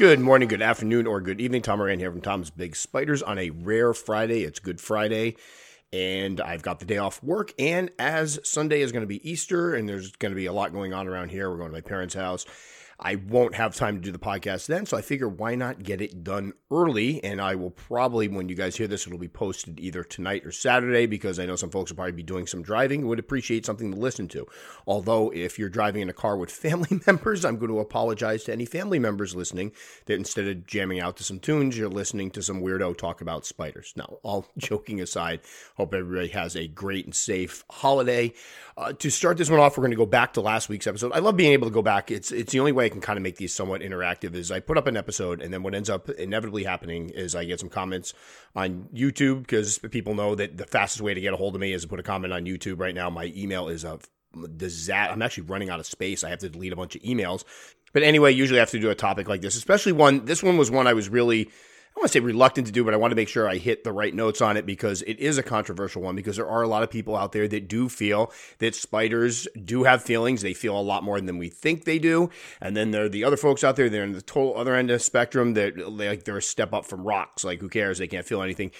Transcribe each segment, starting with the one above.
Good morning, good afternoon, or good evening. Tom Moran here from Tom's Big Spiders on a rare Friday. It's Good Friday, and I've got the day off work. And as Sunday is going to be Easter, and there's going to be a lot going on around here, we're going to my parents' house. I won't have time to do the podcast then, so I figure why not get it done early? And I will probably, when you guys hear this, it'll be posted either tonight or Saturday because I know some folks will probably be doing some driving. Would appreciate something to listen to. Although, if you're driving in a car with family members, I'm going to apologize to any family members listening that instead of jamming out to some tunes, you're listening to some weirdo talk about spiders. Now, all joking aside, hope everybody has a great and safe holiday. Uh, to start this one off, we're going to go back to last week's episode. I love being able to go back. It's it's the only way can kind of make these somewhat interactive. Is I put up an episode, and then what ends up inevitably happening is I get some comments on YouTube because people know that the fastest way to get a hold of me is to put a comment on YouTube. Right now, my email is a disaster. I'm actually running out of space. I have to delete a bunch of emails. But anyway, usually I have to do a topic like this, especially one. This one was one I was really I want to say reluctant to do, but I want to make sure I hit the right notes on it because it is a controversial one. Because there are a lot of people out there that do feel that spiders do have feelings. They feel a lot more than we think they do. And then there are the other folks out there, they're in the total other end of the spectrum that like they're a step up from rocks. Like, who cares? They can't feel anything.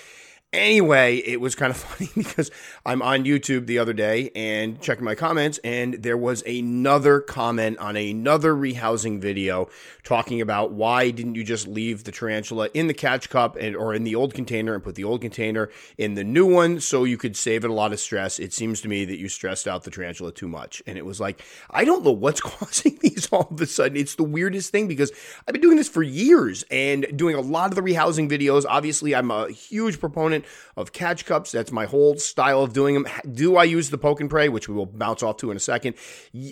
Anyway, it was kind of funny because I'm on YouTube the other day and checking my comments, and there was another comment on another rehousing video talking about why didn't you just leave the tarantula in the catch cup and or in the old container and put the old container in the new one so you could save it a lot of stress. It seems to me that you stressed out the tarantula too much. And it was like, I don't know what's causing these all of a sudden. It's the weirdest thing because I've been doing this for years and doing a lot of the rehousing videos. Obviously, I'm a huge proponent of catch cups. That's my whole style of doing them. Do I use the poke and pray, which we will bounce off to in a second,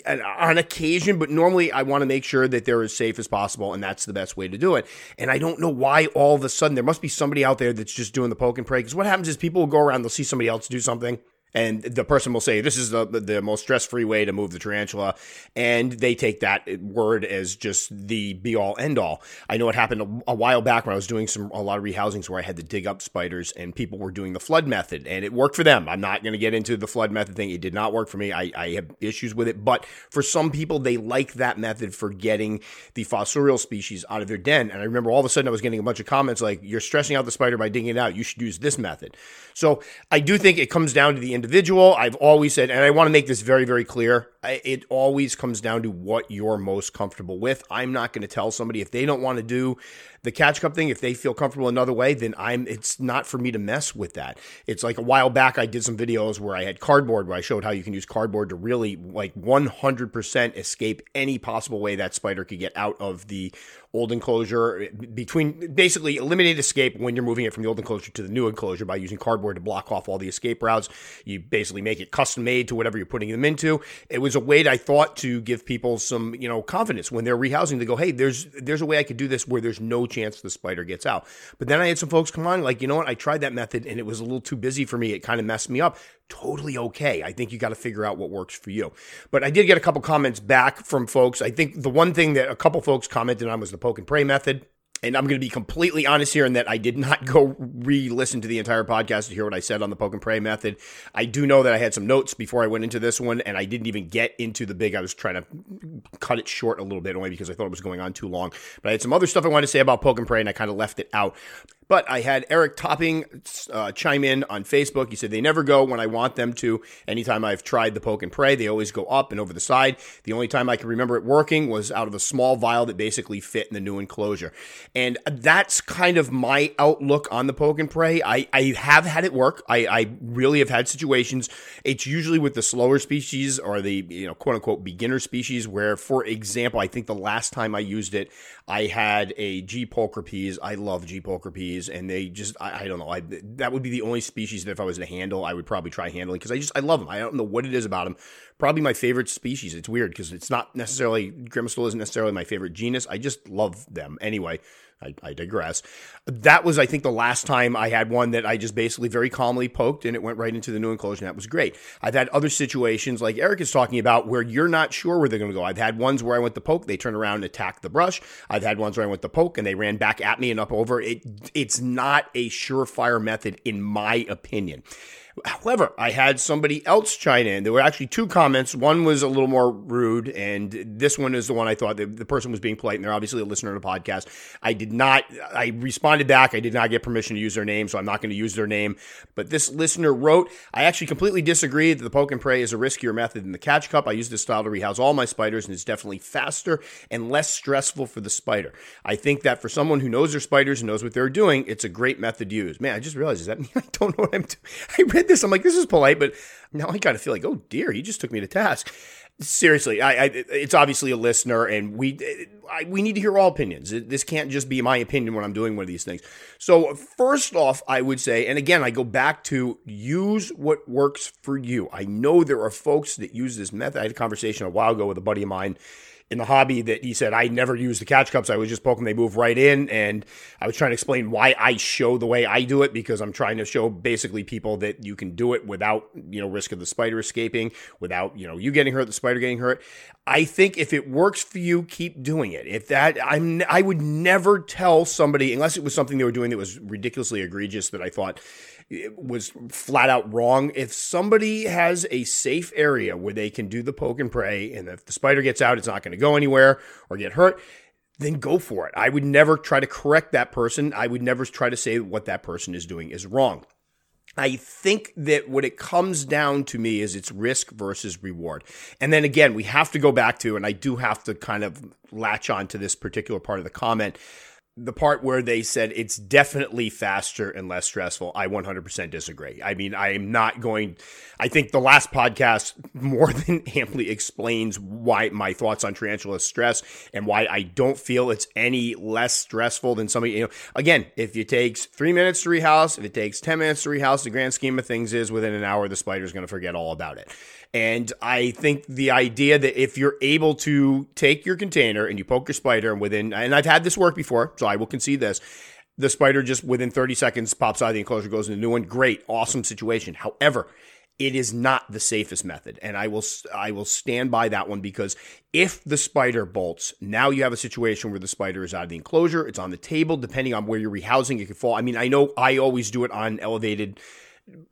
uh, on occasion, but normally I want to make sure that they're as safe as possible, and that's the best way to do it. And I don't know why all of a sudden there must be somebody out there that's just doing the poke and pray. Because what happens is people will go around, they'll see somebody else do something and the person will say this is the the most stress free way to move the tarantula, and they take that word as just the be all end all. I know it happened a, a, while back when I was doing some a lot of rehousings where I had to dig up spiders, and people were doing the flood method, and it worked for them. I'm not going to get into the flood method thing; it did not work for me. I, I have issues with it, but for some people, they like that method for getting the fossorial species out of their den. And I remember all of a sudden I was getting a bunch of comments like, "You're stressing out the spider by digging it out. You should use this method." So I do think it comes down to the individual. I've always said, and I want to make this very, very clear it always comes down to what you're most comfortable with. I'm not going to tell somebody if they don't want to do the catch cup thing, if they feel comfortable another way, then I'm it's not for me to mess with that. It's like a while back I did some videos where I had cardboard where I showed how you can use cardboard to really like 100% escape any possible way that spider could get out of the old enclosure between basically eliminate escape when you're moving it from the old enclosure to the new enclosure by using cardboard to block off all the escape routes. You basically make it custom made to whatever you're putting them into. It was a way I thought to give people some, you know, confidence when they're rehousing They go, hey, there's there's a way I could do this where there's no chance the spider gets out. But then I had some folks come on, like, you know what, I tried that method and it was a little too busy for me. It kind of messed me up. Totally okay. I think you got to figure out what works for you. But I did get a couple comments back from folks. I think the one thing that a couple folks commented on was the poke and pray method and I'm going to be completely honest here in that I did not go re listen to the entire podcast to hear what I said on the poke and pray method. I do know that I had some notes before I went into this one, and I didn't even get into the big. I was trying to cut it short a little bit only because I thought it was going on too long. But I had some other stuff I wanted to say about poke and pray, and I kind of left it out. But I had Eric Topping uh, chime in on Facebook. He said they never go when I want them to. Anytime I've tried the poke and pray, they always go up and over the side. The only time I can remember it working was out of a small vial that basically fit in the new enclosure. And that's kind of my outlook on the poke and pray. I, I have had it work. I, I really have had situations. It's usually with the slower species or the you know quote unquote beginner species where, for example, I think the last time I used it, I had a G pulchripes. I love G pulchripes, and they just I, I, don't know. I that would be the only species that if I was to handle, I would probably try handling because I just I love them. I don't know what it is about them. Probably my favorite species. It's weird because it's not necessarily Grammostola isn't necessarily my favorite genus. I just love them anyway. I, I, digress. That was, I think, the last time I had one that I just basically very calmly poked and it went right into the new enclosure. That was great. I've had other situations like Eric is talking about where you're not sure where they're going to go. I've had ones where I went to poke, they turn around and attack the brush. I've had ones where I went to poke and they ran back at me and up over. It, it's not a surefire method, in my opinion However, I had somebody else chime in. There were actually two comments. One was a little more rude, and this one is the one I thought the, the person was being polite, and they're obviously a listener to the podcast. I did not, I responded back. I did not get permission to use their name, so I'm not going to use their name. But this listener wrote, I actually completely disagree that the poke and pray is a riskier method than the catch cup. I use this style to rehouse all my spiders, and it's definitely faster and less stressful for the spider. I think that for someone who knows their spiders and knows what they're doing, it's a great method to use. Man, I just realized, that I don't know what I'm doing? I read this, I'm like, this is polite, but now I kind of feel like, oh dear, he just took me to task. Seriously, I, I it's obviously a listener, and we I, we need to hear all opinions. This can't just be my opinion when I'm doing one of these things. So first off, I would say, and again, I go back to use what works for you. I know there are folks that use this method. I had a conversation a while ago with a buddy of mine in the hobby that he said I never use the catch cups. I was just poking, they move right in. And I was trying to explain why I show the way I do it because I'm trying to show basically people that you can do it without, you know, risk of the spider escaping, without, you know, you getting hurt, the spider getting hurt. I think if it works for you, keep doing it. If that, I'm, I would never tell somebody, unless it was something they were doing that was ridiculously egregious that I thought, was flat out wrong. If somebody has a safe area where they can do the poke and pray, and if the spider gets out, it's not going to go anywhere or get hurt, then go for it. I would never try to correct that person. I would never try to say what that person is doing is wrong. I think that what it comes down to me is it's risk versus reward. And then again, we have to go back to, and I do have to kind of latch on to this particular part of the comment the part where they said it's definitely faster and less stressful, I 100% disagree. I mean, I am not going. I think the last podcast more than amply explains why my thoughts on tarantula stress and why I don't feel it's any less stressful than somebody. You know, again, if it takes three minutes to rehouse, if it takes 10 minutes to rehouse, the grand scheme of things is within an hour, the spider's going to forget all about it. And I think the idea that if you're able to take your container and you poke your spider and within, and I've had this work before, so I will concede this, the spider just within 30 seconds pops out of the enclosure, goes into a new one. Great, awesome situation. However, it is not the safest method and i will i will stand by that one because if the spider bolts now you have a situation where the spider is out of the enclosure it's on the table depending on where you're rehousing it could fall i mean i know i always do it on elevated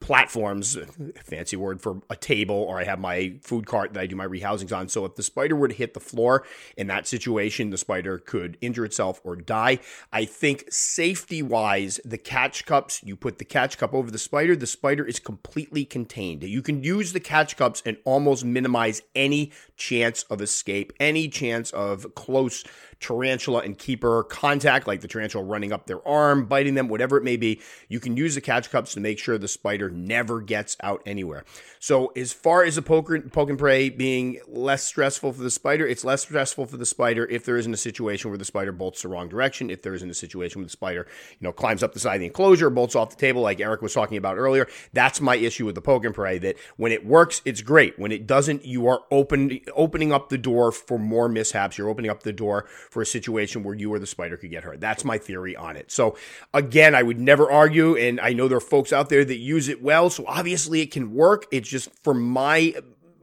platforms, fancy word for a table, or I have my food cart that I do my rehousings on. So if the spider were to hit the floor in that situation, the spider could injure itself or die. I think safety wise, the catch cups, you put the catch cup over the spider, the spider is completely contained. You can use the catch cups and almost minimize any chance of escape, any chance of close tarantula and keeper contact, like the tarantula running up their arm, biting them, whatever it may be. You can use the catch cups to make sure the spider never gets out anywhere. So, as far as the poke, poke and pray being less stressful for the spider, it's less stressful for the spider if there isn't a situation where the spider bolts the wrong direction, if there isn't a situation where the spider, you know, climbs up the side of the enclosure, bolts off the table, like Eric was talking about earlier. That's my issue with the poke and pray. That when it works, it's great. When it doesn't, you are open opening up the door for more mishaps. You're opening up the door for a situation where you or the spider could get hurt. That's my theory on it. So again, I would never argue, and I know there are folks out there that use it well. So obviously it can work. It's just for my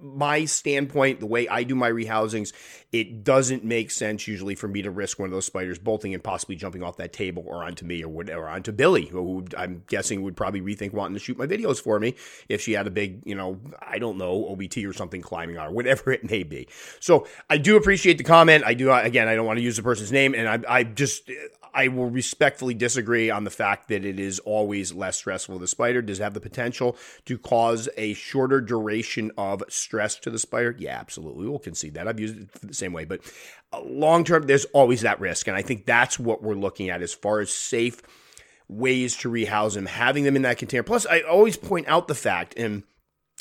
my standpoint, the way I do my rehousings, it doesn't make sense usually for me to risk one of those spiders bolting and possibly jumping off that table or onto me or whatever, onto Billy, who I'm guessing would probably rethink wanting to shoot my videos for me if she had a big, you know, I don't know, OBT or something climbing on her, whatever it may be. So I do appreciate the comment. I do, uh, again, I don't want to use the person's name, and I, I just, I will respectfully disagree on the fact that it is always less stressful. The spider does have the potential to cause a shorter duration of stress to the spider. Yeah, absolutely. We'll concede that. I've used it the same way, but uh, long term, there's always that risk. And I think that's what we're looking at as far as safe ways to rehouse them, having them in that container. Plus, I always point out the fact, and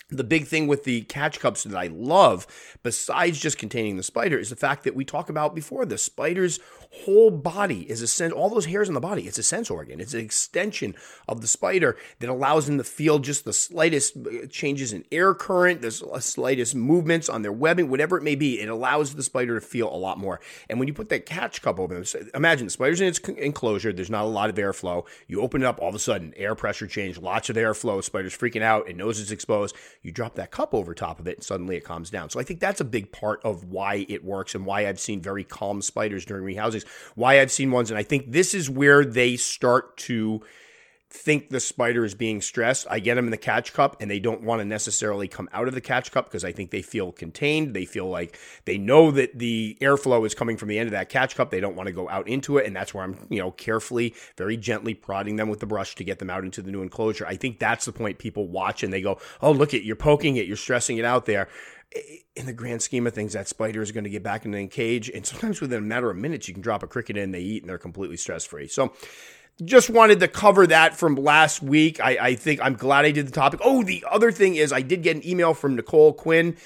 the big thing with the catch cups that I love, besides just containing the spider, is the fact that we talk about before the spider's whole body is a sense, all those hairs on the body, it's a sense organ. It's an extension of the spider that allows them to feel just the slightest uh, changes in air current, the slightest movements on their webbing, whatever it may be. It allows the spider to feel a lot more. And when you put that catch cup over them, imagine the spider's in its enclosure, there's not a lot of airflow. You open it up, all of a sudden, air pressure change, lots of airflow, spider's freaking out, it knows it's exposed you drop that cup over top of it, and suddenly it calms down. So I think that's a big part of why it works and why I've seen very calm spiders during Why I've seen ones, and I think this is where they start to think the spider is being stressed, I get them in the catch cup and they don't want to necessarily come out of the catch cup because I think they feel contained. They feel like they know that the airflow is coming from the end of that catch cup. They don't want to go out into it. And that's where I'm, you know, carefully, very gently prodding them with the brush to get them out into the new enclosure. I think that's the point people watch and they go, oh, look at you're poking it, you're stressing it out there in the grand scheme of things, that spider is going to get back in the cage. And sometimes within a matter of minutes, you can drop a cricket in, they eat, and they're completely stress free. So just wanted to cover that from last week. I, I think I'm glad I did the topic. Oh, the other thing is, I did get an email from Nicole Quinn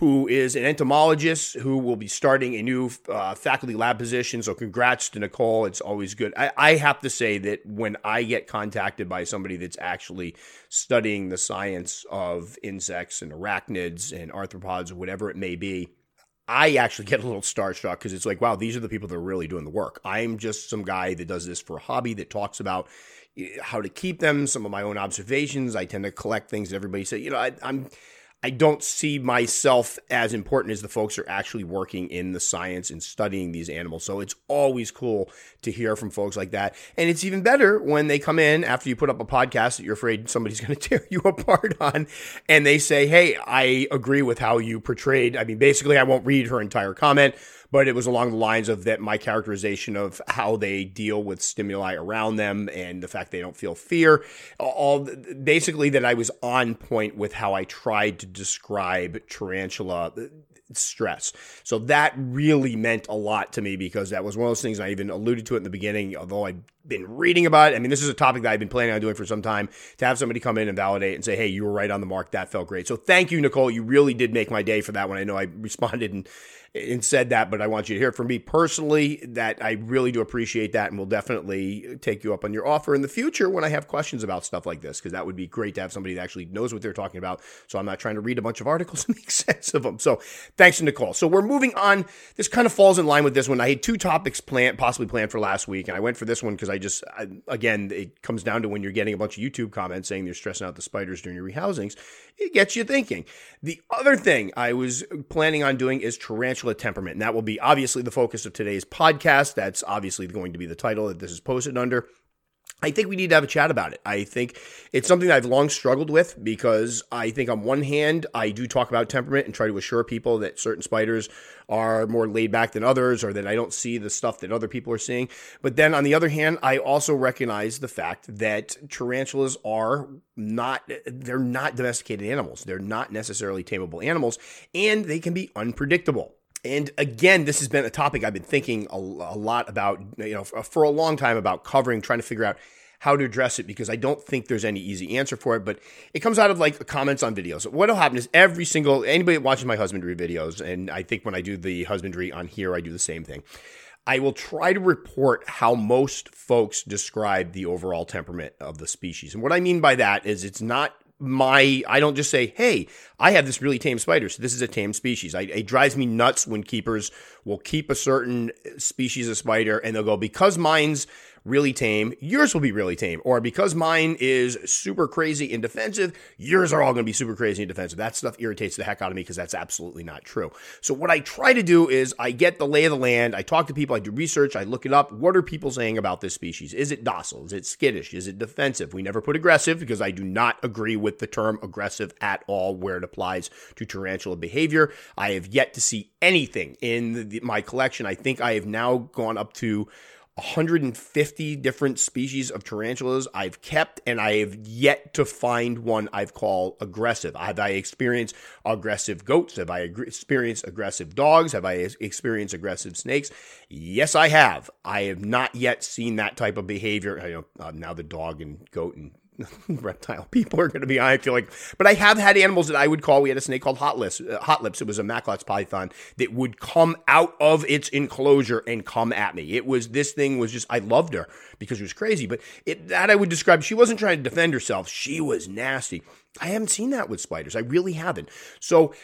who is an entomologist who will be starting a new uh, faculty lab position. So, congrats to Nicole. It's always good. I, I, have to say that when I get contacted by somebody that's actually studying the science of insects and arachnids and arthropods or whatever it may be, I actually get a little starstruck because it's like, wow, these are the people that are really doing the work. I'm just some guy that does this for a hobby that talks about eh, how to keep them, some of my own observations. I tend to collect things that everybody say, you know, I, I'm I don't see myself as important as the folks who are actually working in the science and studying these animals. So it's always cool to hear from folks like that. And it's even better when they come in after you put up a podcast that you're afraid somebody's going to tear you apart on and they say, Hey, I agree with how you portrayed. I mean, basically, I won't read her entire comment but it was along the lines of that my characterization of how they deal with stimuli around them and the fact they don't feel fear. All basically that I was on point with how I tried to describe tarantula uh, stress. So that really meant a lot to me because that was one of those things I even alluded to it in the beginning, although I'd been reading about it. I mean, this is a topic that I've been planning on doing for some time to have somebody come in and validate and say, hey, you were right on the mark. That felt great. So thank you, Nicole. You really did make my day for that one. I know I responded and and said that, but I want you to hear from me personally that I really do appreciate that and will definitely take you up on your offer in the future when I have questions about stuff like this, because that would be great to have somebody that actually knows what they're talking about. So I'm not trying to read a bunch of articles and make sense of them. So thanks to Nicole. So we're moving on. This kind of falls in line with this one. I had two topics planned, possibly planned for last week, and I went for this one because I just, I, again, it comes down to when you're getting a bunch of YouTube comments saying they're stressing out the spiders during your rehousings, it gets you thinking. The other thing I was planning on doing is tarantula temperament. And that will be obviously the focus of today's podcast. That's obviously going to be the title that this is posted under. I think we need to have a chat about it. I think it's something I've long struggled with because I think on one hand, I do talk about temperament and try to assure people that certain spiders are more laid back than others or that I don't see the stuff that other people are seeing. But then on the other hand, I also recognize the fact that tarantulas are not, they're not domesticated animals. They're not necessarily tameable animals and they can be unpredictable. And again, this has been a topic I've been thinking a, a, lot about, you know, for a long time about covering, trying to figure out how to address it because I don't think there's any easy answer for it. But it comes out of like comments on videos. What'll happen is every single anybody that watches my husbandry videos, and I think when I do the husbandry on here, I do the same thing. I will try to report how most folks describe the overall temperament of the species. And what I mean by that is it's not my I don't just say, "Hey, I have this really tame spider, so this is a tame species." I, it drives me nuts when keepers will keep a certain species of spider and they'll go because mine's really tame, yours will be really tame. Or because mine is super crazy and defensive, yours are all going to be super crazy and defensive. That stuff irritates the heck out of me because that's absolutely not true. So what I try to do is I get the lay of the land. I talk to people. I do research. I look it up. What are people saying about this species? Is it docile? Is it skittish? Is it defensive? We never put aggressive because I do not agree with the term aggressive at all where it applies to tarantula behavior. I have yet to see anything in the, my collection. I think I have now gone up to 150 different species of tarantulas I've kept, and I have yet to find one I've called aggressive. Have I experienced aggressive goats? Have I experienced aggressive dogs? Have I experienced aggressive snakes? Yes, I have. I have not yet seen that type of behavior. Know, uh, now the dog and goat and reptile people are going to be I feel like, but I have had animals that I would call. We had a snake called Hot Lips. Uh, Hot Lips. It was a Macklot's python that would come out of its enclosure and come at me. It was this thing was just I loved her because she was crazy, but it, that I would describe. She wasn't trying to defend herself. She was nasty. I haven't seen that with spiders. I really haven't. So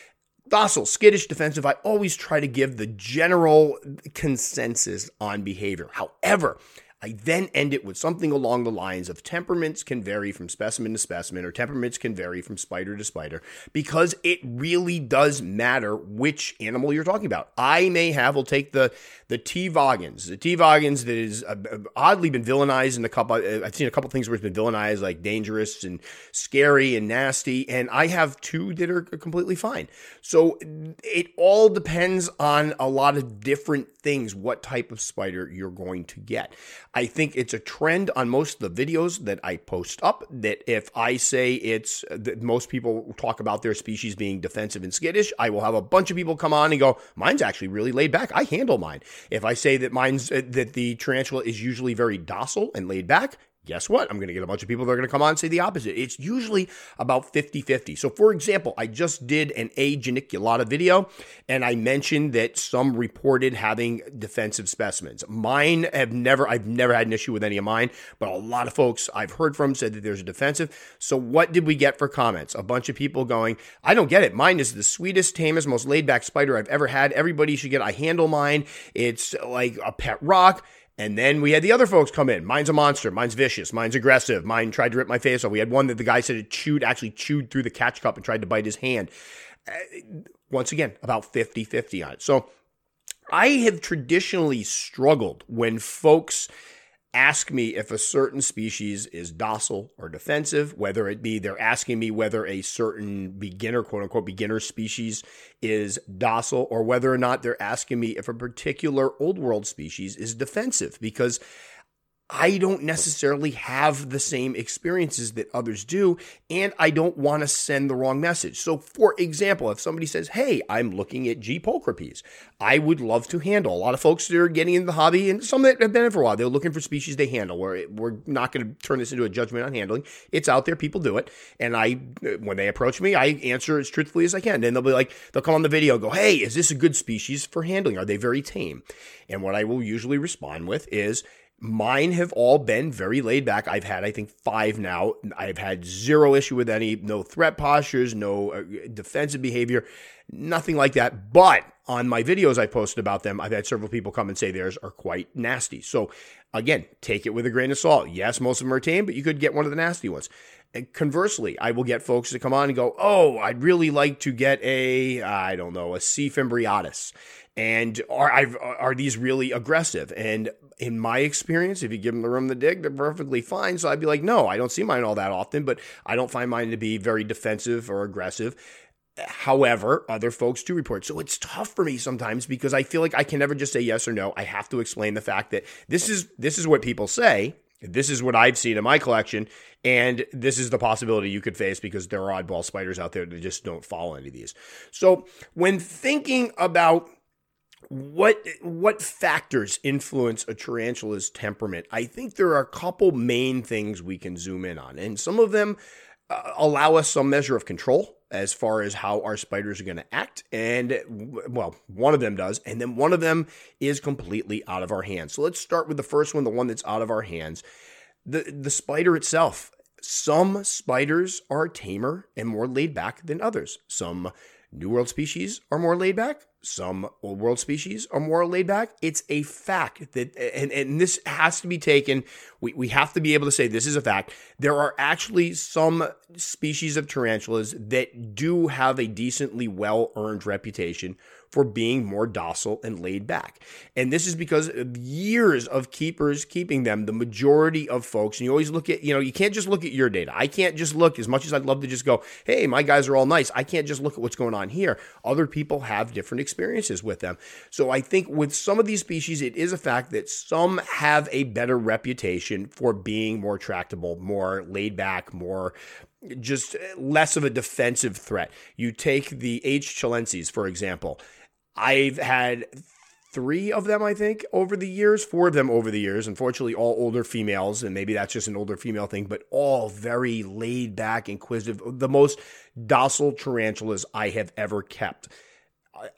docile, skittish, defensive. I always try to give the general consensus on behavior. However, I then end it with something along the lines of temperaments can vary from specimen to specimen, or temperaments can vary from spider to spider, because it really does matter which animal you're talking about. I may have, we'll take the the T Vagans, the T Vagans that is uh, oddly been villainized in a couple. Uh, I've seen a couple things where it's been villainized, like dangerous and scary and nasty, and I have two that are completely fine. So it all depends on a lot of different things, what type of spider you're going to get. I think it's a trend on most of the videos that I post up that if I say it's that most people talk about their species being defensive and skittish, I will have a bunch of people come on and go, mine's actually really laid back. I handle mine. If I say that mine's that the tarantula is usually very docile and laid back, guess what? I'm going to get a bunch of people that are going to come on and say the opposite. It's usually about 50 50. So, for example, I just did an A. geniculata video and I mentioned that some reported having defensive specimens. Mine have never, I've never had an issue with any of mine, but a lot of folks I've heard from said that there's a defensive. So, what did we get for comments? A bunch of people going, I don't get it. Mine is the sweetest, tamest, most laid back spider I've ever had. Everybody should get, I handle mine. It's like a pet rock. And then we had the other folks come in. Mine's a monster. Mine's vicious. Mine's aggressive. Mine tried to rip my face off. We had one that the guy said it chewed, actually chewed through the catch cup and tried to bite his hand. Uh, once again, about 50 50 on it. So I have traditionally struggled when folks ask me if a certain species is docile or defensive, whether it be they're asking me whether a certain beginner, quote unquote, beginner species is docile, or whether or not they're asking me if a particular old world species is defensive. Because I don't necessarily have the same experiences that others do, and I don't want to send the wrong message. So, for example, if somebody says, Hey, I'm looking at G. pulchripes, I would love to handle. A lot of folks that are getting into the hobby, and some that have been in for a while, they're looking for species they handle. Where we're not going to turn this into a judgment on handling. It's out there, people do it. And I, when they approach me, I answer as truthfully as I can. And they'll be like, they'll come on the video go, Hey, is this a good species for handling? Are they very tame? And what I will usually respond with is, Mine have all been very laid back. I've had, I think, five now. I've had zero issue with any, no threat postures, no uh, defensive behavior, nothing like that. But on my videos I posted about them, I've had several people come and say theirs are quite nasty. So again, take it with a grain of salt. Yes, most of them are tame, but you could get one of the nasty ones. And conversely, I will get folks to come on and go, "Oh, I'd really like to get a, I don't know, a C. fimbriatus." And are I've, are these really aggressive? And in my experience, if you give them the room to dig, they're perfectly fine. So I'd be like, no, I don't see mine all that often, but I don't find mine to be very defensive or aggressive. However, other folks do report. So it's tough for me sometimes because I feel like I can never just say yes or no. I have to explain the fact that this is this is what people say. This is what I've seen in my collection, and this is the possibility you could face because there are oddball spiders out there that just don't follow any of these. So when thinking about what what factors influence a tarantula's temperament? I think there are a couple main things we can zoom in on, and some of them uh, allow us some measure of control as far as how our spiders are going to act. And well, one of them does, and then one of them is completely out of our hands. So let's start with the first one, the one that's out of our hands. The the spider itself. Some spiders are tamer and more laid back than others. Some New World species are more laid back. Some old world species are more laid back. It's a fact that, and, and this has to be taken. We, we have to be able to say this is a fact. There are actually some species of tarantulas that do have a decently well earned reputation for being more docile and laid back. And this is because of years of keepers keeping them, the majority of folks, and you always look at, you know, you can't just look at your data. I can't just look, as much as I'd love to just go, hey, my guys are all nice. I can't just look at what's going on here. Other people have different experiences with them. So I think with some of these species, it is a fact that some have a better reputation for being more tractable, more laid back, more just less of a defensive threat. You take the H. chilensis, for example. I've had three of them, I think, over the years, four of them over the years. Unfortunately, all older females, and maybe that's just an older female thing, but all very laid back, inquisitive, the most docile tarantulas I have ever kept.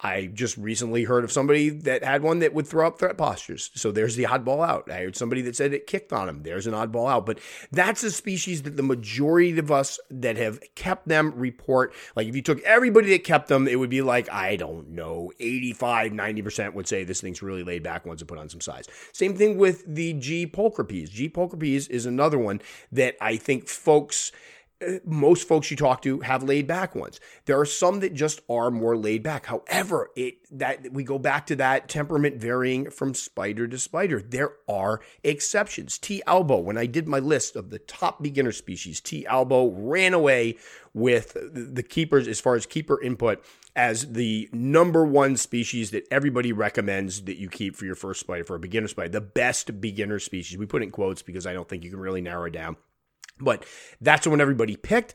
I just recently heard of somebody that had one that would throw up threat postures. So there's the oddball out. I heard somebody that said it kicked on him. There's an oddball out. But that's a species that the majority of us that have kept them report. Like if you took everybody that kept them, it would be like, I don't know, 85, 90% would say this thing's really laid back once it put on some size. Same thing with the G pulchripes. G pulchripes is another one that I think folks most folks you talk to have laid back ones. There are some that just are more laid back. However, it that we go back to that temperament varying from spider to spider. There are exceptions. T. albo, when I did my list of the top beginner species, T. albo ran away with the keepers as far as keeper input as the number one species that everybody recommends that you keep for your first spider, for a beginner spider, the best beginner species. We put in quotes because I don't think you can really narrow it down. But that's the one everybody picked.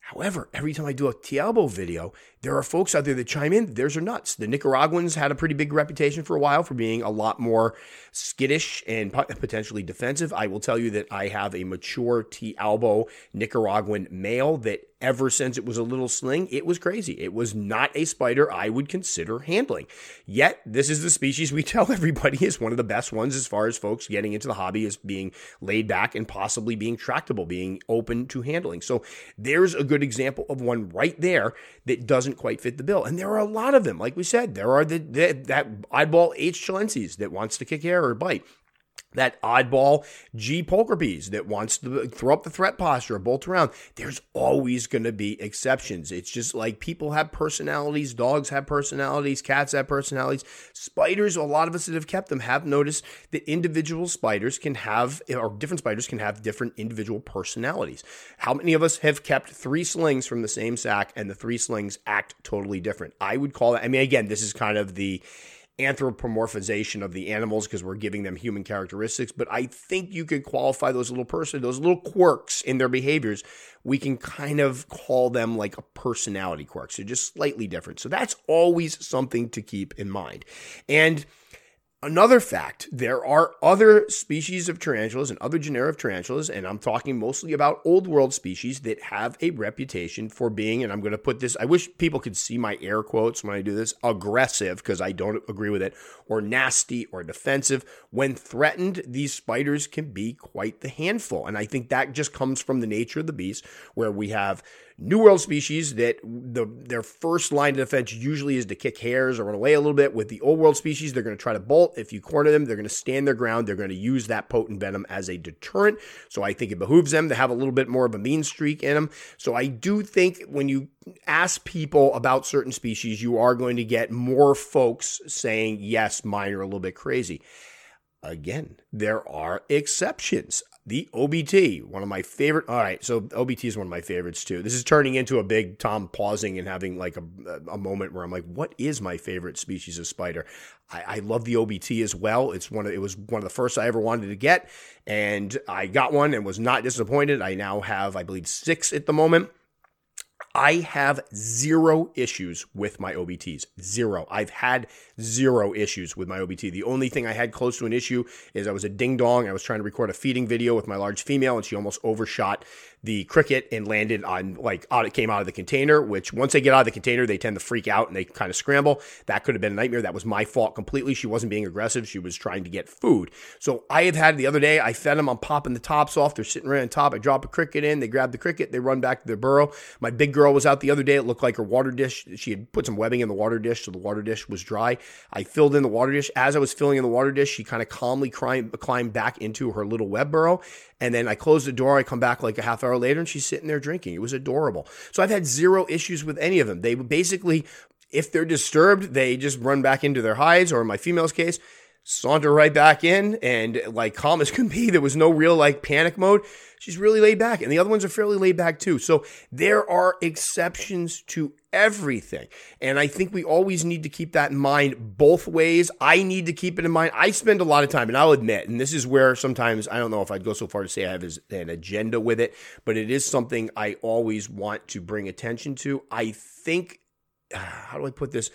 However, every time I do a albo video, there are folks out there that chime in. Theirs are nuts. The Nicaraguans had a pretty big reputation for a while for being a lot more skittish and potentially defensive. I will tell you that I have a mature T. albo Nicaraguan male that ever since it was a little sling, it was crazy. It was not a spider I would consider handling. Yet, this is the species we tell everybody is one of the best ones as far as folks getting into the hobby as being laid back and possibly being tractable, being open to handling. So, there's a good example of one right there that doesn't quite fit the bill. And there are a lot of them. Like we said, there are the, the that eyeball H. chilensis that wants to kick hair or bite that oddball G pulchripes that wants to throw up the threat posture bolt around. There's always going to be exceptions. It's just like people have personalities, dogs have personalities, cats have personalities. Spiders, a lot of us that have kept them have noticed that individual spiders can have, or different spiders can have different individual personalities. How many of us have kept three slings from the same sack and the three slings act totally different? I would call that, I mean, again, this is kind of the, anthropomorphization of the animals because we're giving them human characteristics. But I think you could qualify those little person, those little quirks in their behaviors. We can kind of call them like a personality quirk. So just slightly different. So that's always something to keep in mind. And Another fact there are other species of tarantulas and other genera of tarantulas, and I'm talking mostly about old world species that have a reputation for being, and I'm going to put this, I wish people could see my air quotes when I do this, aggressive, because I don't agree with it, or nasty or defensive. When threatened, these spiders can be quite the handful. And I think that just comes from the nature of the beast, where we have New World species that the their first line of defense usually is to kick hairs or run away a little bit. With the Old World species, they're going to try to bolt. If you corner them, they're going to stand their ground. They're going to use that potent venom as a deterrent. So I think it behooves them to have a little bit more of a mean streak in them. So I do think when you ask people about certain species, you are going to get more folks saying, yes, mine are a little bit crazy. Again, there are exceptions the OBT, one of my favorite. All right, so OBT is one of my favorites too. This is turning into a big Tom pausing and having like a, a moment where I'm like, what is my favorite species of spider? I, I love the OBT as well. It's one of it was one of the first I ever wanted to get, and I got one and was not disappointed. I now have, I believe, six at the moment. I have zero issues with my OBTs. Zero. I've had zero issues with my OBT. The only thing I had close to an issue is I was a ding dong. I was trying to record a feeding video with my large female, and she almost overshot the cricket and landed on like out it came out of the container which once they get out of the container they tend to freak out and they kind of scramble. That could have been a nightmare. That was my fault completely. She wasn't being aggressive. She was trying to get food. So i have had the other day i fed them i'm popping the tops off. They're sitting right on top. I drop a cricket in they grab the cricket they run back to their burrow. My big girl was out the other day. It looked like her water dish she had put some webbing in the water dish so the water dish was dry. I filled in the water dish. As i was filling in the water dish she kind of calmly climbed, climbed back into her little web burrow. And then I closed the door. I come back like a half hour later and she's sitting there drinking. It was adorable. So I've had zero issues with any of them. They basically, if they're disturbed, they just run back into their hides, or in my female's case, saunter right back in and like calm as can be. There was no real like panic mode. She's really laid back. And the other ones are fairly laid back too. So there are exceptions to everything. And I think we always need to keep that in mind both ways. I need to keep it in mind. I spend a lot of time, and I'll admit, and this is where sometimes I don't know if I'd go so far to say I have an agenda with it, but it is something I always want to bring attention to. I think, how do I put this?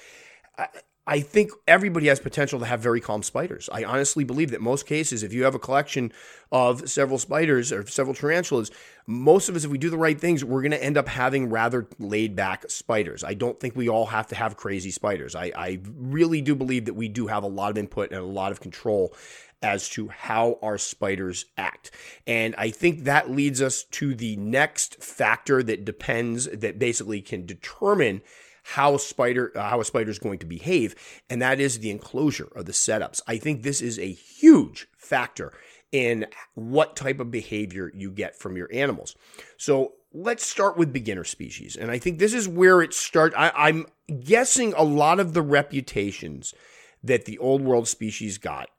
Think everybody has potential to have very calm spiders. I honestly believe that most cases, if you have a collection of several spiders or several tarantulas, most of us, if we do the right things, we're going to end up having rather laid back spiders. I don't think we all have to have crazy spiders. I, I really do believe that we do have a lot of input and a lot of control as to how our spiders act. And I think that leads us to the next factor that depends, that basically can determine how spider uh, how a spider is going to behave, and that is the enclosure of the setups. I think this is a huge factor in what type of behavior you get from your animals. So let's start with beginner species, and I think this is where it starts. I'm guessing a lot of the reputations that the old world species got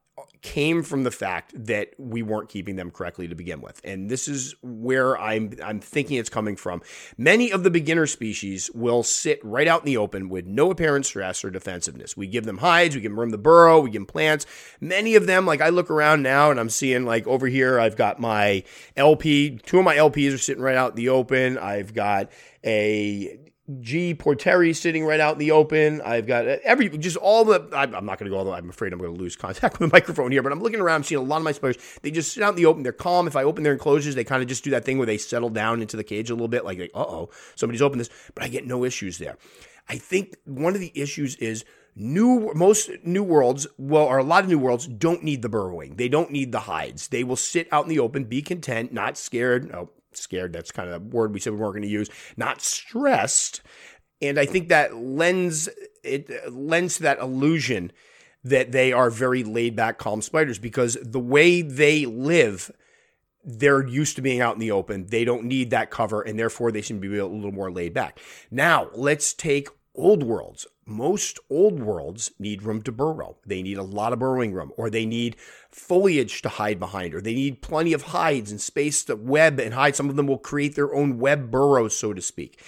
came from the fact that we weren't keeping them correctly to begin with. And this is where I'm I'm thinking it's coming from. Many of the beginner species will sit right out in the open with no apparent stress or defensiveness. We give them hides, we give them room to burrow, we give them plants. Many of them, like I look around now and I'm seeing like over here, I've got my LP, two of my LPs are sitting right out in the open. I've got a G. Porteri sitting right out in the open. I've got every just all the. I'm, not going to go all the. I'm afraid I'm going to lose contact with the microphone here, but I'm looking around. I'm seeing a lot of my spiders. They just sit out in the open. They're calm. If I open their enclosures, they kind of just do that thing where they settle down into the cage a little bit, like, like uh oh, somebody's opened this. But I get no issues there. I think one of the issues is new most new worlds well or a lot of new worlds don't need the burrowing they don't need the hides they will sit out in the open be content not scared no scared. That's kind of the word we said we weren't going to use. Not stressed. And I think that lends it lends to that illusion that they are very laid back, calm spiders because the way they live, they're used to being out in the open. They don't need that cover, and therefore they to be a little more laid back. Now, let's take old worlds. Most old worlds need room to burrow. They need a lot of burrowing room, or they need foliage to hide behind, or they need plenty of hides and space to web and hide. Some of them will create their own web burrows, so to speak.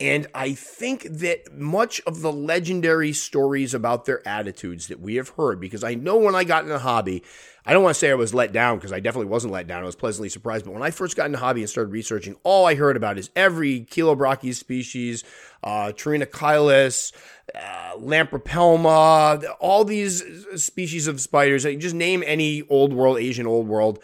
And I think that much of the legendary stories about their attitudes that we have heard, because I know when I got in the hobby, I don't want to say I was let down because I definitely wasn't let down. I was pleasantly surprised. But when I first got into hobby and started researching, all I heard about is every Chilobrachys species, uh, Trinachelys, uh, Lampropelma, all these species of spiders. Just name any old world, Asian old world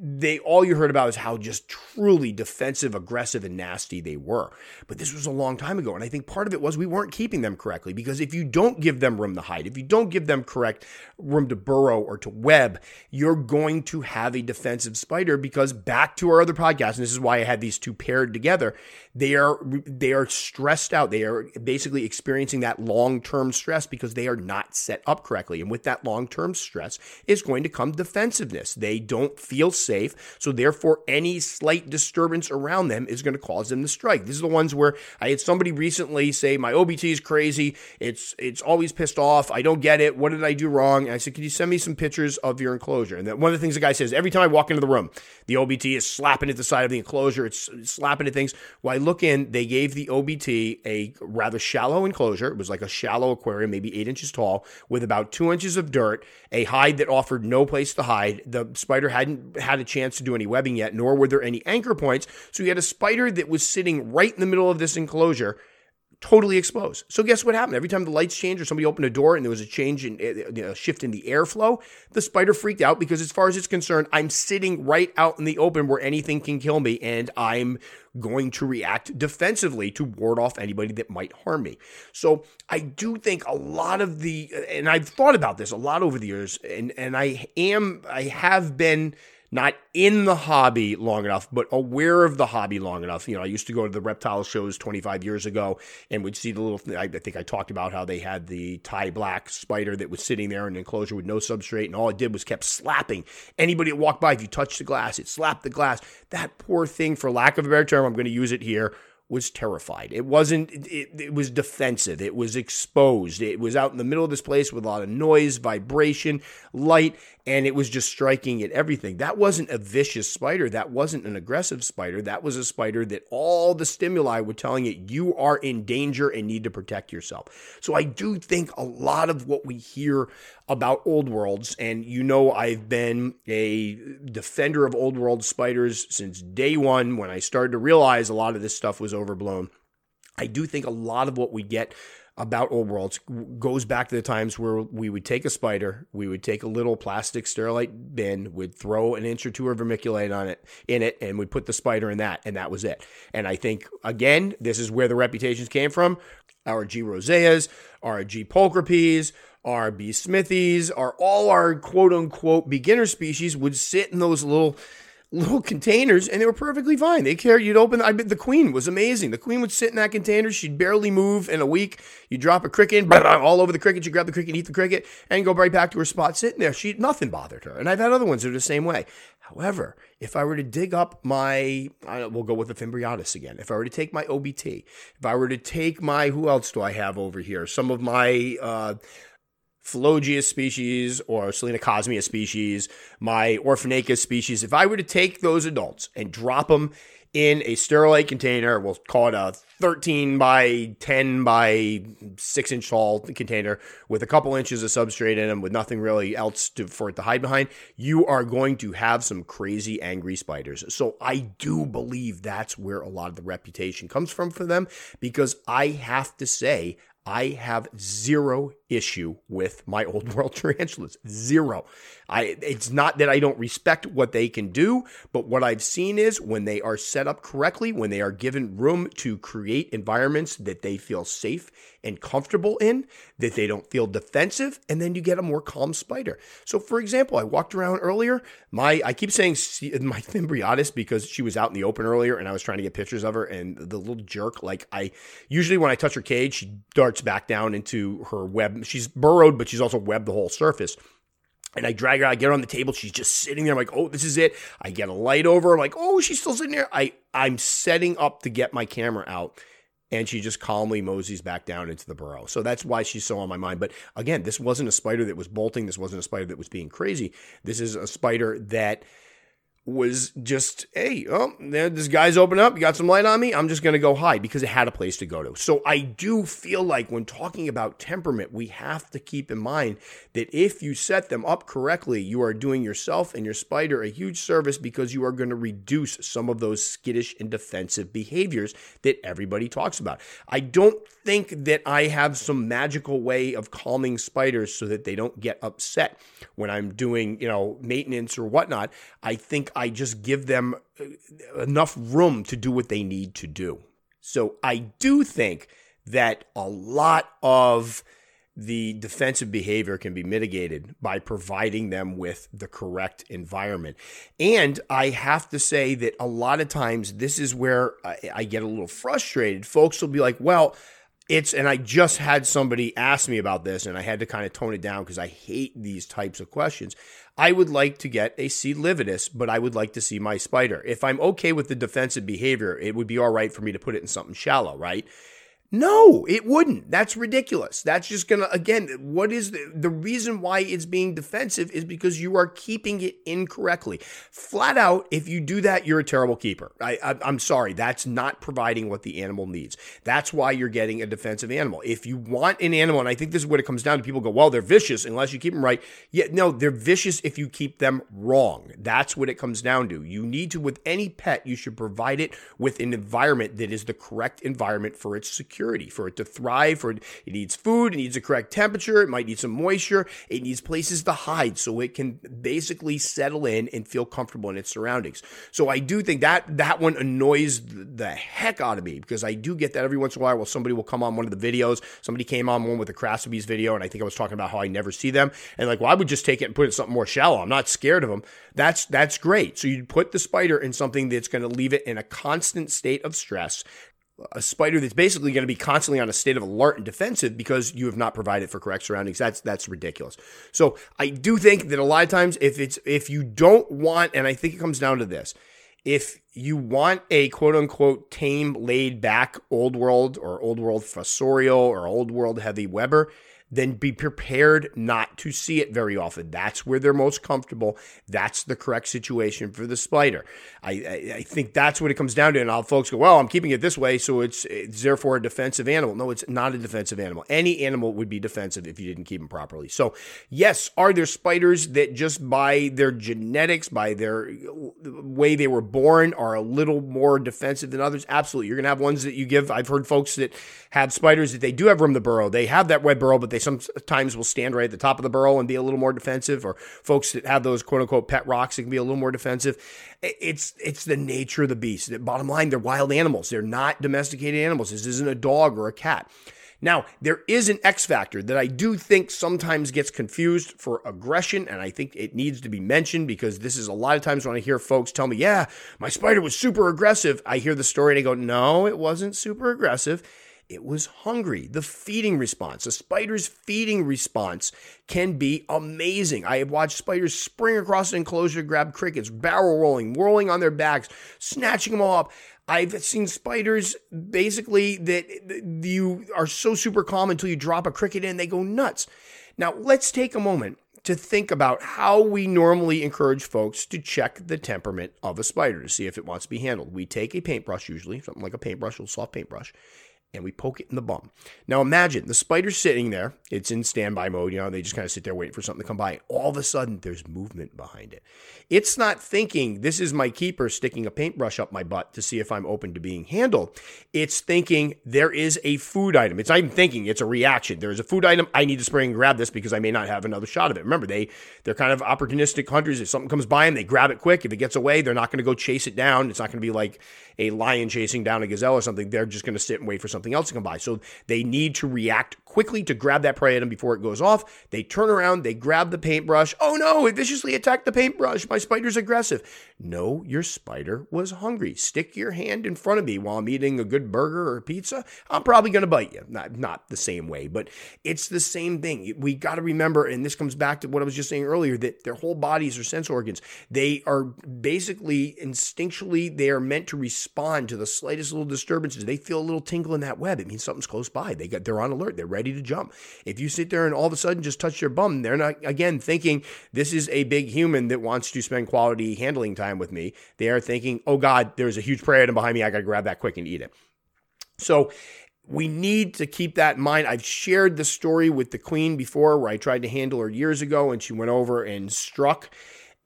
they all you heard about is how just truly defensive, aggressive, and nasty they were. But this was a long time ago, and I think part of it was we weren't keeping them correctly because if you don't give them room to hide, if you don't give them correct room to burrow or to web, you're going to have a defensive spider. Because back to our other podcast, and this is why I had these two paired together, they are they are stressed out. They are basically experiencing that long term stress because they are not set up correctly, and with that long term stress is going to come defensiveness. They don't feel feel safe. So therefore, any slight disturbance around them is going to cause them to strike. These are the ones where I had somebody recently say, "My OBT is crazy. It's it's always pissed off. I don't get it. What did I do wrong?" And I said, "Can you send me some pictures of your enclosure?" And one of the things the guy says every time I walk into the room, the OBT is slapping at the side of the enclosure. It's slapping at things. Well, I look in. They gave the OBT a rather shallow enclosure. It was like a shallow aquarium, maybe eight inches tall, with about two inches of dirt, a hide that offered no place to hide. The spider hadn't had a chance to do any webbing yet, nor were there any anchor points. So you had a spider that was sitting right in the middle of this enclosure totally exposed. So guess what happened? Every time the lights changed or somebody opened a door and there was a change in a uh, shift in the airflow, the spider freaked out because as far as it's concerned, I'm sitting right out in the open where anything can kill me and I'm going to react defensively to ward off anybody that might harm me. So I do think a lot of the and I've thought about this a lot over the years and and I am I have been not in the hobby long enough, but aware of the hobby long enough. You know, I used to go to the reptile shows 25 years ago and would see the little, I think I talked about how they had the Thai black spider that was sitting there in an enclosure with no substrate. And all it did was kept slapping anybody that walked by. If you touched the glass, it slapped the glass. That poor thing, for lack of a better term, I'm going to use it here, was terrified. It wasn't, it, it, was defensive. It was exposed. It was out in the middle of this place with a lot of noise, vibration, light, and it was just striking at everything. That wasn't a vicious spider. That wasn't an aggressive spider. That was a spider that all the stimuli were telling it you are in danger and need to protect yourself. So I do think a lot of what we hear about old worlds, and you know, I've been a defender of old world spiders since day one when I started to realize a lot of this stuff was overblown. I do think a lot of what we get about old worlds goes back to the times where we would take a spider, we would take a little plastic sterilite bin, would throw an inch or two of vermiculite on it in it, and we'd put the spider in that, and that was it. And I think again, this is where the reputations came from. Our G roseas, our G pulchripes, our B smithies, our all our quote unquote beginner species would sit in those little little containers and they were perfectly fine. They cared. You'd open. I bet the queen was amazing. The queen would sit in that container. She'd barely move in a week. You drop a cricket all over the cricket. You grab the cricket, eat the cricket, and go right back to her spot sitting there. She nothing bothered her. And I've had other ones that are the same way. However, if I were to dig up my, we'll go with the Fimbriatus again. If I were to take my OBT, if I were to take my, who else do I have over here? Some of my. Uh, Phlogius species or Selenocosmia species, my Orphnaecus species, if I were to take those adults and drop them in a sterilite container, we'll call it a 13 by 10 by 6 inch tall container with a couple inches of substrate in them with nothing really else to, for it to hide behind, you are going to have some crazy angry spiders. So I do believe that's where a lot of the reputation comes from for them because I have to say, I have zero issue with my old world tarantulas. Zero. I it's not that I don't respect what they can do, but what I've seen is when they are set up correctly, when they are given room to create environments that they feel safe and comfortable in, that they don't feel defensive, and then you get a more calm spider. So for example, I walked around earlier, my I keep saying my Fimbriatus because she was out in the open earlier and I was trying to get pictures of her and the little jerk like I usually when I touch her cage, she darts back down into her web she's burrowed, but she's also webbed the whole surface. And I drag her, I get her on the table. She's just sitting there. I'm like, oh, this is it. I get a light over. I'm like, oh, she's still sitting there. I, I'm setting up to get my camera out. And she just calmly moseys back down into the burrow. So that's why she's so on my mind. But again, this wasn't a spider that was bolting. This wasn't a spider that was being crazy. This is a spider that was just, hey, oh, this guy's open up. You got some light on me. I'm just going to go hide because it had a place to go to. So I do feel like when talking about temperament, we have to keep in mind that if you set them up correctly, you are doing yourself and your spider a huge service because you are going to reduce some of those skittish and defensive behaviors that everybody talks about. I don't think that I have some magical way of calming spiders so that they don't get upset when I'm doing, you know, maintenance or whatnot. I think I just give them uh, enough room to do what they need to do. So I do think that a lot of the defensive behavior can be mitigated by providing them with the correct environment. And I have to say that a lot of times this is where I, I get a little frustrated. Folks will be like, well, it's and I just had somebody ask me about this and I had to kind of tone it down because I hate these types of questions. I would like to get a C. lividus, but I would like to see my spider. If I'm okay with the defensive behavior, it would be all right for me to put it in something shallow, right? No, it wouldn't. That's ridiculous. That's just going to, again, what is the, the reason why it's being defensive is because you are keeping it incorrectly. Flat out, if you do that, you're a terrible keeper. I, I, I'm sorry. That's not providing what the animal needs. That's why you're getting a defensive animal. If you want an animal, and I think this is what it comes down to, people go, well, they're vicious unless you keep them right. Yeah, no, they're vicious if you keep them wrong. That's what it comes down to. You need to, with any pet, you should provide it with an environment that is the correct environment for its security security. For it to thrive, for it, needs food, it needs the correct temperature, it might need some moisture, it needs places to hide so it can basically settle in and feel comfortable in its surroundings. So I do think that that one annoys the heck out of me because I do get that every once in a while. Well, somebody will come on one of the videos. Somebody came on one with the Crassipes video, and I think I was talking about how I never see them. And like, well, I would just take it and put it in something more shallow. I'm not scared of them. That's that's great. So you put the spider in something that's going to leave it in a constant state of stress, a spider that's basically going to be constantly on a state of alert and defensive because you have not provided for correct surroundings. That's that's ridiculous. So I do think that a lot of times if it's if you don't want, and I think it comes down to this, if you want a quote unquote tame, laid back old world or old world fossorial or old world heavy webber, then be prepared not to see it very often. That's where they're most comfortable. That's the correct situation for the spider. I, I, I think that's what it comes down to. And all folks go, well, I'm keeping it this way, so it's, it's therefore a defensive animal. No, it's not a defensive animal. Any animal would be defensive if you didn't keep them properly. So, yes, are there spiders that just by their genetics, by their uh, way they were born, are a little more defensive than others. Absolutely. You're going to have ones that you give. I've heard folks that have spiders that they do have room to burrow. They have that web burrow, but they sometimes will stand right at the top of the burrow and be a little more defensive. Or folks that have those quote unquote pet rocks that can be a little more defensive. It's it's the nature of the beast. Bottom line, they're wild animals. They're not domesticated animals. This isn't a dog or a cat. Now, there is an X factor that I do think sometimes gets confused for aggression, and I think it needs to be mentioned because this is a lot of times when I hear folks tell me, yeah, my spider was super aggressive. I hear the story and I go, no, it wasn't super aggressive. It was hungry. The feeding response, a spider's feeding response can be amazing. I have watched spiders spring across an enclosure grab crickets, barrel rolling, whirling on their backs, snatching them all up. I've seen spiders basically that you are so super calm until you drop a cricket in, they go nuts. Now, let's take a moment to think about how we normally encourage folks to check the temperament of a spider to see if it wants to be handled. We take a paintbrush, usually, something like a paintbrush, a soft paintbrush, and we poke it in the bum. Now imagine the spider's sitting there. It's in standby mode. You know, they just kind of sit there waiting for something to come by. All of a sudden, there's movement behind it. It's not thinking, this is my keeper sticking a paintbrush up my butt to see if I'm open to being handled. It's thinking, there is a food item. It's not even thinking, it's a reaction. There is a food item. I need to spring and grab this because I may not have another shot of it. Remember, they, they're kind of opportunistic hunters. If something comes by them, they grab it quick. If it gets away, they're not going to go chase it down. It's not going to be like a lion chasing down a gazelle or something. They're just going to sit and wait for something else to come by. So they need to react quickly to grab that prey item before it goes off. They turn around, they grab the paintbrush. Oh no, it viciously attacked the paintbrush. My spider's aggressive. No, your spider was hungry. Stick your hand in front of me while I'm eating a good burger or pizza. I'm probably going to bite you. Not, not the same way, but it's the same thing. We got to remember, and this comes back to what I was just saying earlier, that their whole bodies are sense organs. They are basically instinctually, they are meant to respond to the slightest little disturbances. They feel a little tingle in that web. It means something's close by. They got, they're on alert. They're ready ready to jump. If you sit there and all of a sudden just touch your bum, they're not, again, thinking this is a big human that wants to spend quality handling time with me. They are thinking, oh God, there's a huge prey item behind me. I got to grab that quick and eat it. So, we need to keep that in mind. I've shared the story with the queen before where I tried to handle her years ago and she went over and struck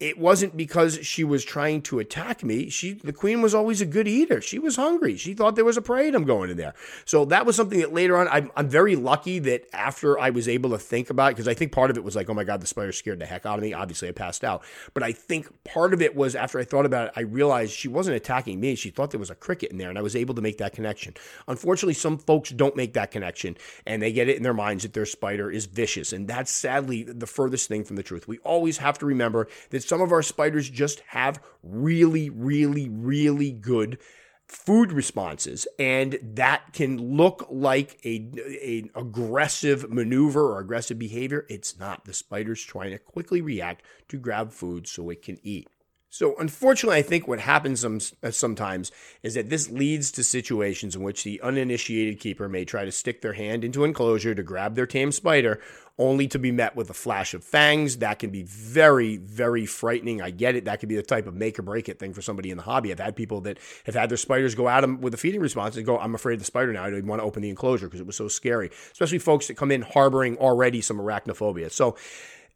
it wasn't because she was trying to attack me. She, the queen was always a good eater. She was hungry. She thought there was a prey item going in there. So that was something that later on, I'm, I'm very lucky that after I was able to think about it, because I think part of it was like, oh my God, the spider scared the heck out of me. Obviously, I passed out. But I think part of it was after I thought about it, I realized she wasn't attacking me. She thought there was a cricket in there, and I was able to make that connection. Unfortunately, some folks don't make that connection, and they get it in their minds that their spider is vicious. And that's sadly the furthest thing from the truth. We always have to remember that some of our spiders just have really, really, really good food responses and that can look like a, a aggressive maneuver or aggressive behavior. It's not. The spider's trying to quickly react to grab food so it can eat so, unfortunately, I think what happens uh, sometimes is that this leads to situations in which the uninitiated keeper may try to stick their hand into enclosure to grab their tame spider, only to be met with a flash of fangs. That can be very, very frightening. I get it. That could be the type of make or break it thing for somebody in the hobby. I've had people that have had their spiders go at them with a feeding response and go, I'm afraid of the spider now. I don't even want to open the enclosure because it was so scary, especially folks that come in harboring already some arachnophobia. So,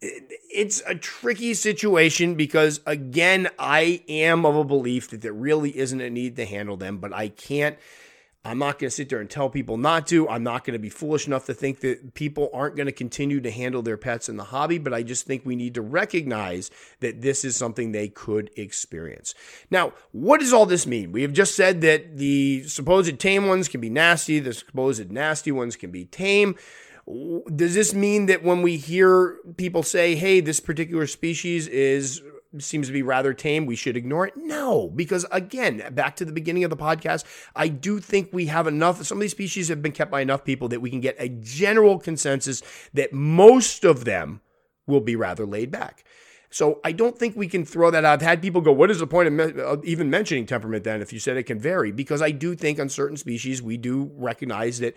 it's a tricky situation because again, I am of a belief that there really isn't a need to handle them, but I can't. I'm not going to sit there and tell people not to. I'm not going to be foolish enough to think that people aren't going to continue to handle their pets in the hobby, but I just think we need to recognize that this is something they could experience. Now, what does all this mean? We have just said that the supposed tame ones can be nasty, the supposed nasty ones can be tame. Does this mean that when we hear people say, "Hey, this particular species is seems to be rather tame, we should ignore it?" No, because again, back to the beginning of the podcast, I do think we have enough some of these species have been kept by enough people that we can get a general consensus that most of them will be rather laid back. So I don't think we can throw that out. I've had people go, "What is the point of me- even mentioning temperament then if you said it can vary?" Because I do think on certain species we do recognize that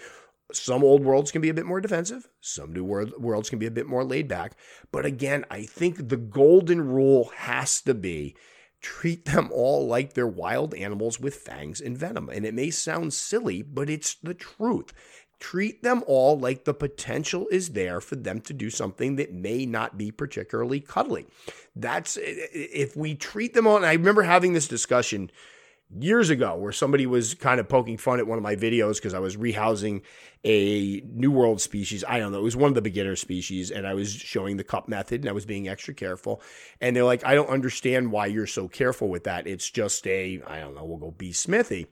some old worlds can be a bit more defensive, some new worlds can be a bit more laid back. But again, I think the golden rule has to be treat them all like they're wild animals with fangs and venom. And it may sound silly, but it's the truth. Treat them all like the potential is there for them to do something that may not be particularly cuddly. That's if we treat them all. I remember having this discussion years ago where somebody was kind of poking fun at one of my videos because I was rehousing a New World species. I don't know. It was one of the beginner species, and I was showing the cup method and I was being extra careful. And they're like, I don't understand why you're so careful with that. It's just a, I don't know, we'll go B. smithi.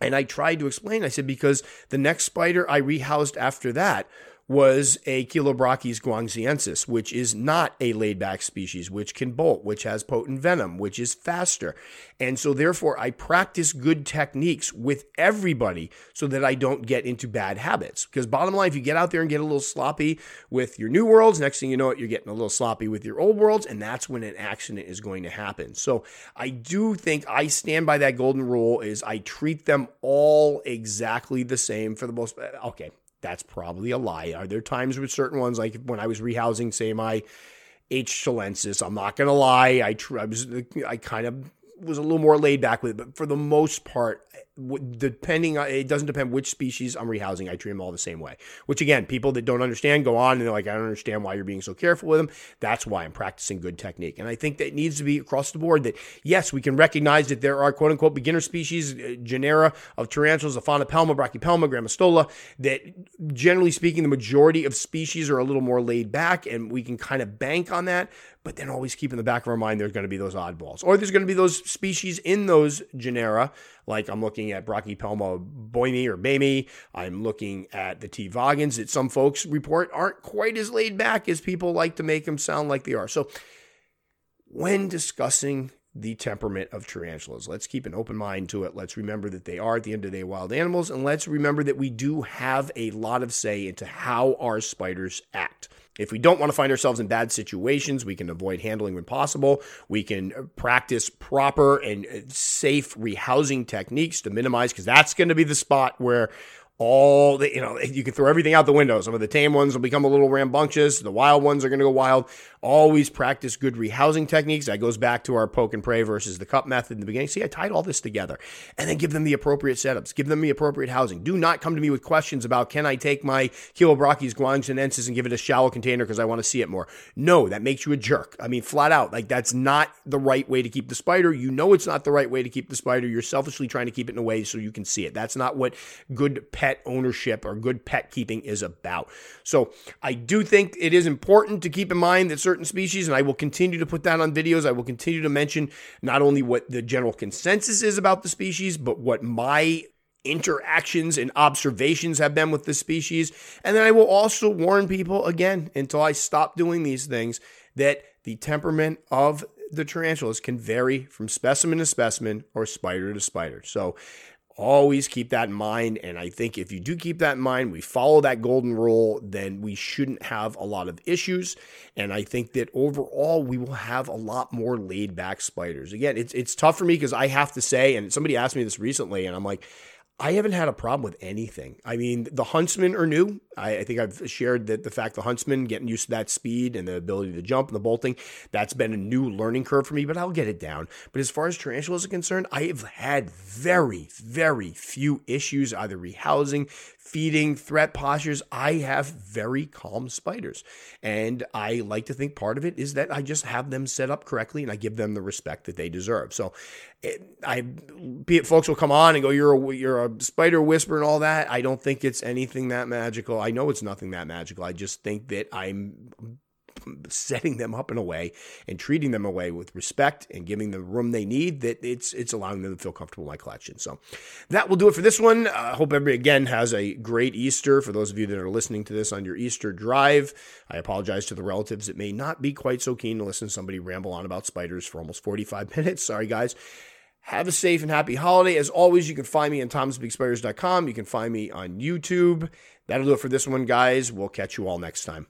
And I tried to explain. I said, because the next spider I rehoused after that was a Chilobrachys guangxiensis, which is not a laid back species, which can bolt, which has potent venom, which is faster. And so, therefore, I practice good techniques with everybody so that I don't get into bad habits. Because, bottom line, if you get out there and get a little sloppy with your new worlds, next thing you know, it, you're getting a little sloppy with your old worlds, and that's when an accident is going to happen. So, I do think I stand by that golden rule: is I treat them all exactly the same for the most. Okay, that's probably a lie. Are there times with certain ones, like when I was rehousing, say my H. chilensis? I'm not gonna lie. I, I was I kind of was a little more laid back with it, but for the most part, depending on it doesn't depend which species I'm rehousing. I treat them all the same way. Which again, people that don't understand go on and they're like, I don't understand why you're being so careful with them. That's why I'm practicing good technique, and I think that needs to be across the board. That yes, we can recognize that there are quote unquote beginner species, uh, genera of tarantulas, Aphonopelma, Brachypelma, Grammostola. That generally speaking, the majority of species are a little more laid back, and we can kind of bank on that but then always keep in the back of our mind there's going to be those oddballs. Or there's going to be those species in those genera, like I'm looking at Brachypelma boehmei or boehmei. I'm looking at the T. vagans that some folks report aren't quite as laid back as people like to make them sound like they are. So when discussing the temperament of tarantulas. Let's keep an open mind to it. Let's remember that they are, at the end of the day, wild animals. And let's remember that we do have a lot of say into how our spiders act. If we don't want to find ourselves in bad situations, we can avoid handling when possible. We can uh, practice proper and uh, safe rehousing techniques to minimize, because that's going to be the spot where all the, you know, you can throw everything out the window. Some of the tame ones will become a little rambunctious. The wild ones are going to go wild. Always practice good rehousing techniques. That goes back to our poke and pray versus the cup method in the beginning. See, I tied all this together and then give them the appropriate setups, give them the appropriate housing. Do not come to me with questions about can I take my Chilobrachys guangxiensis and give it a shallow container because I want to see it more. No, that makes you a jerk. I mean, flat out, like that's not the right way to keep the spider. You know, it's not the right way to keep the spider. You're selfishly trying to keep it in a way so you can see it. That's not what good pet ownership or good pet keeping is about. So I do think it is important to keep in mind that certain species, and I will continue to put that on videos. I will continue to mention not only what the general consensus is about the species, but what my interactions and observations have been with the species. And then I will also warn people again until I stop doing these things that the temperament of the tarantulas can vary from specimen to specimen or spider to spider. So Always keep that in mind. And I think if you do keep that in mind, we follow that golden rule, then we shouldn't have a lot of issues. And I think that overall, we will have a lot more laid back spiders. Again, it's, it's tough for me because I have to say, and somebody asked me this recently, and I'm like, I haven't had a problem with anything. I mean, the huntsmen are new. I, I, think I've shared that the fact the huntsman getting used to that speed and the ability to jump and the bolting, that's been a new learning curve for me, but I'll get it down. But as far as tarantulas are concerned, I have had very, very few issues, either rehousing, feeding, threat postures. I have very calm spiders. And I like to think part of it is that I just have them set up correctly and I give them the respect that they deserve. So it, I, folks will come on and go, you're a, you're a spider whisper and all that. I don't think it's anything that magical. I know it's nothing that magical. I just think that I'm setting them up in a way and treating them away with respect and giving them the room they need that it's it's allowing them to feel comfortable in my collection. So that will do it for this one. I uh, hope everybody again has a great Easter. For those of you that are listening to this on your Easter drive, I apologize to the relatives that may not be quite so keen to listen to somebody ramble on about spiders for almost 45 minutes. Sorry guys. Have a safe and happy holiday. As always, you can find me on tomsbigspiders.com. You can find me on YouTube. That'll do it for this one, guys. We'll catch you all next time.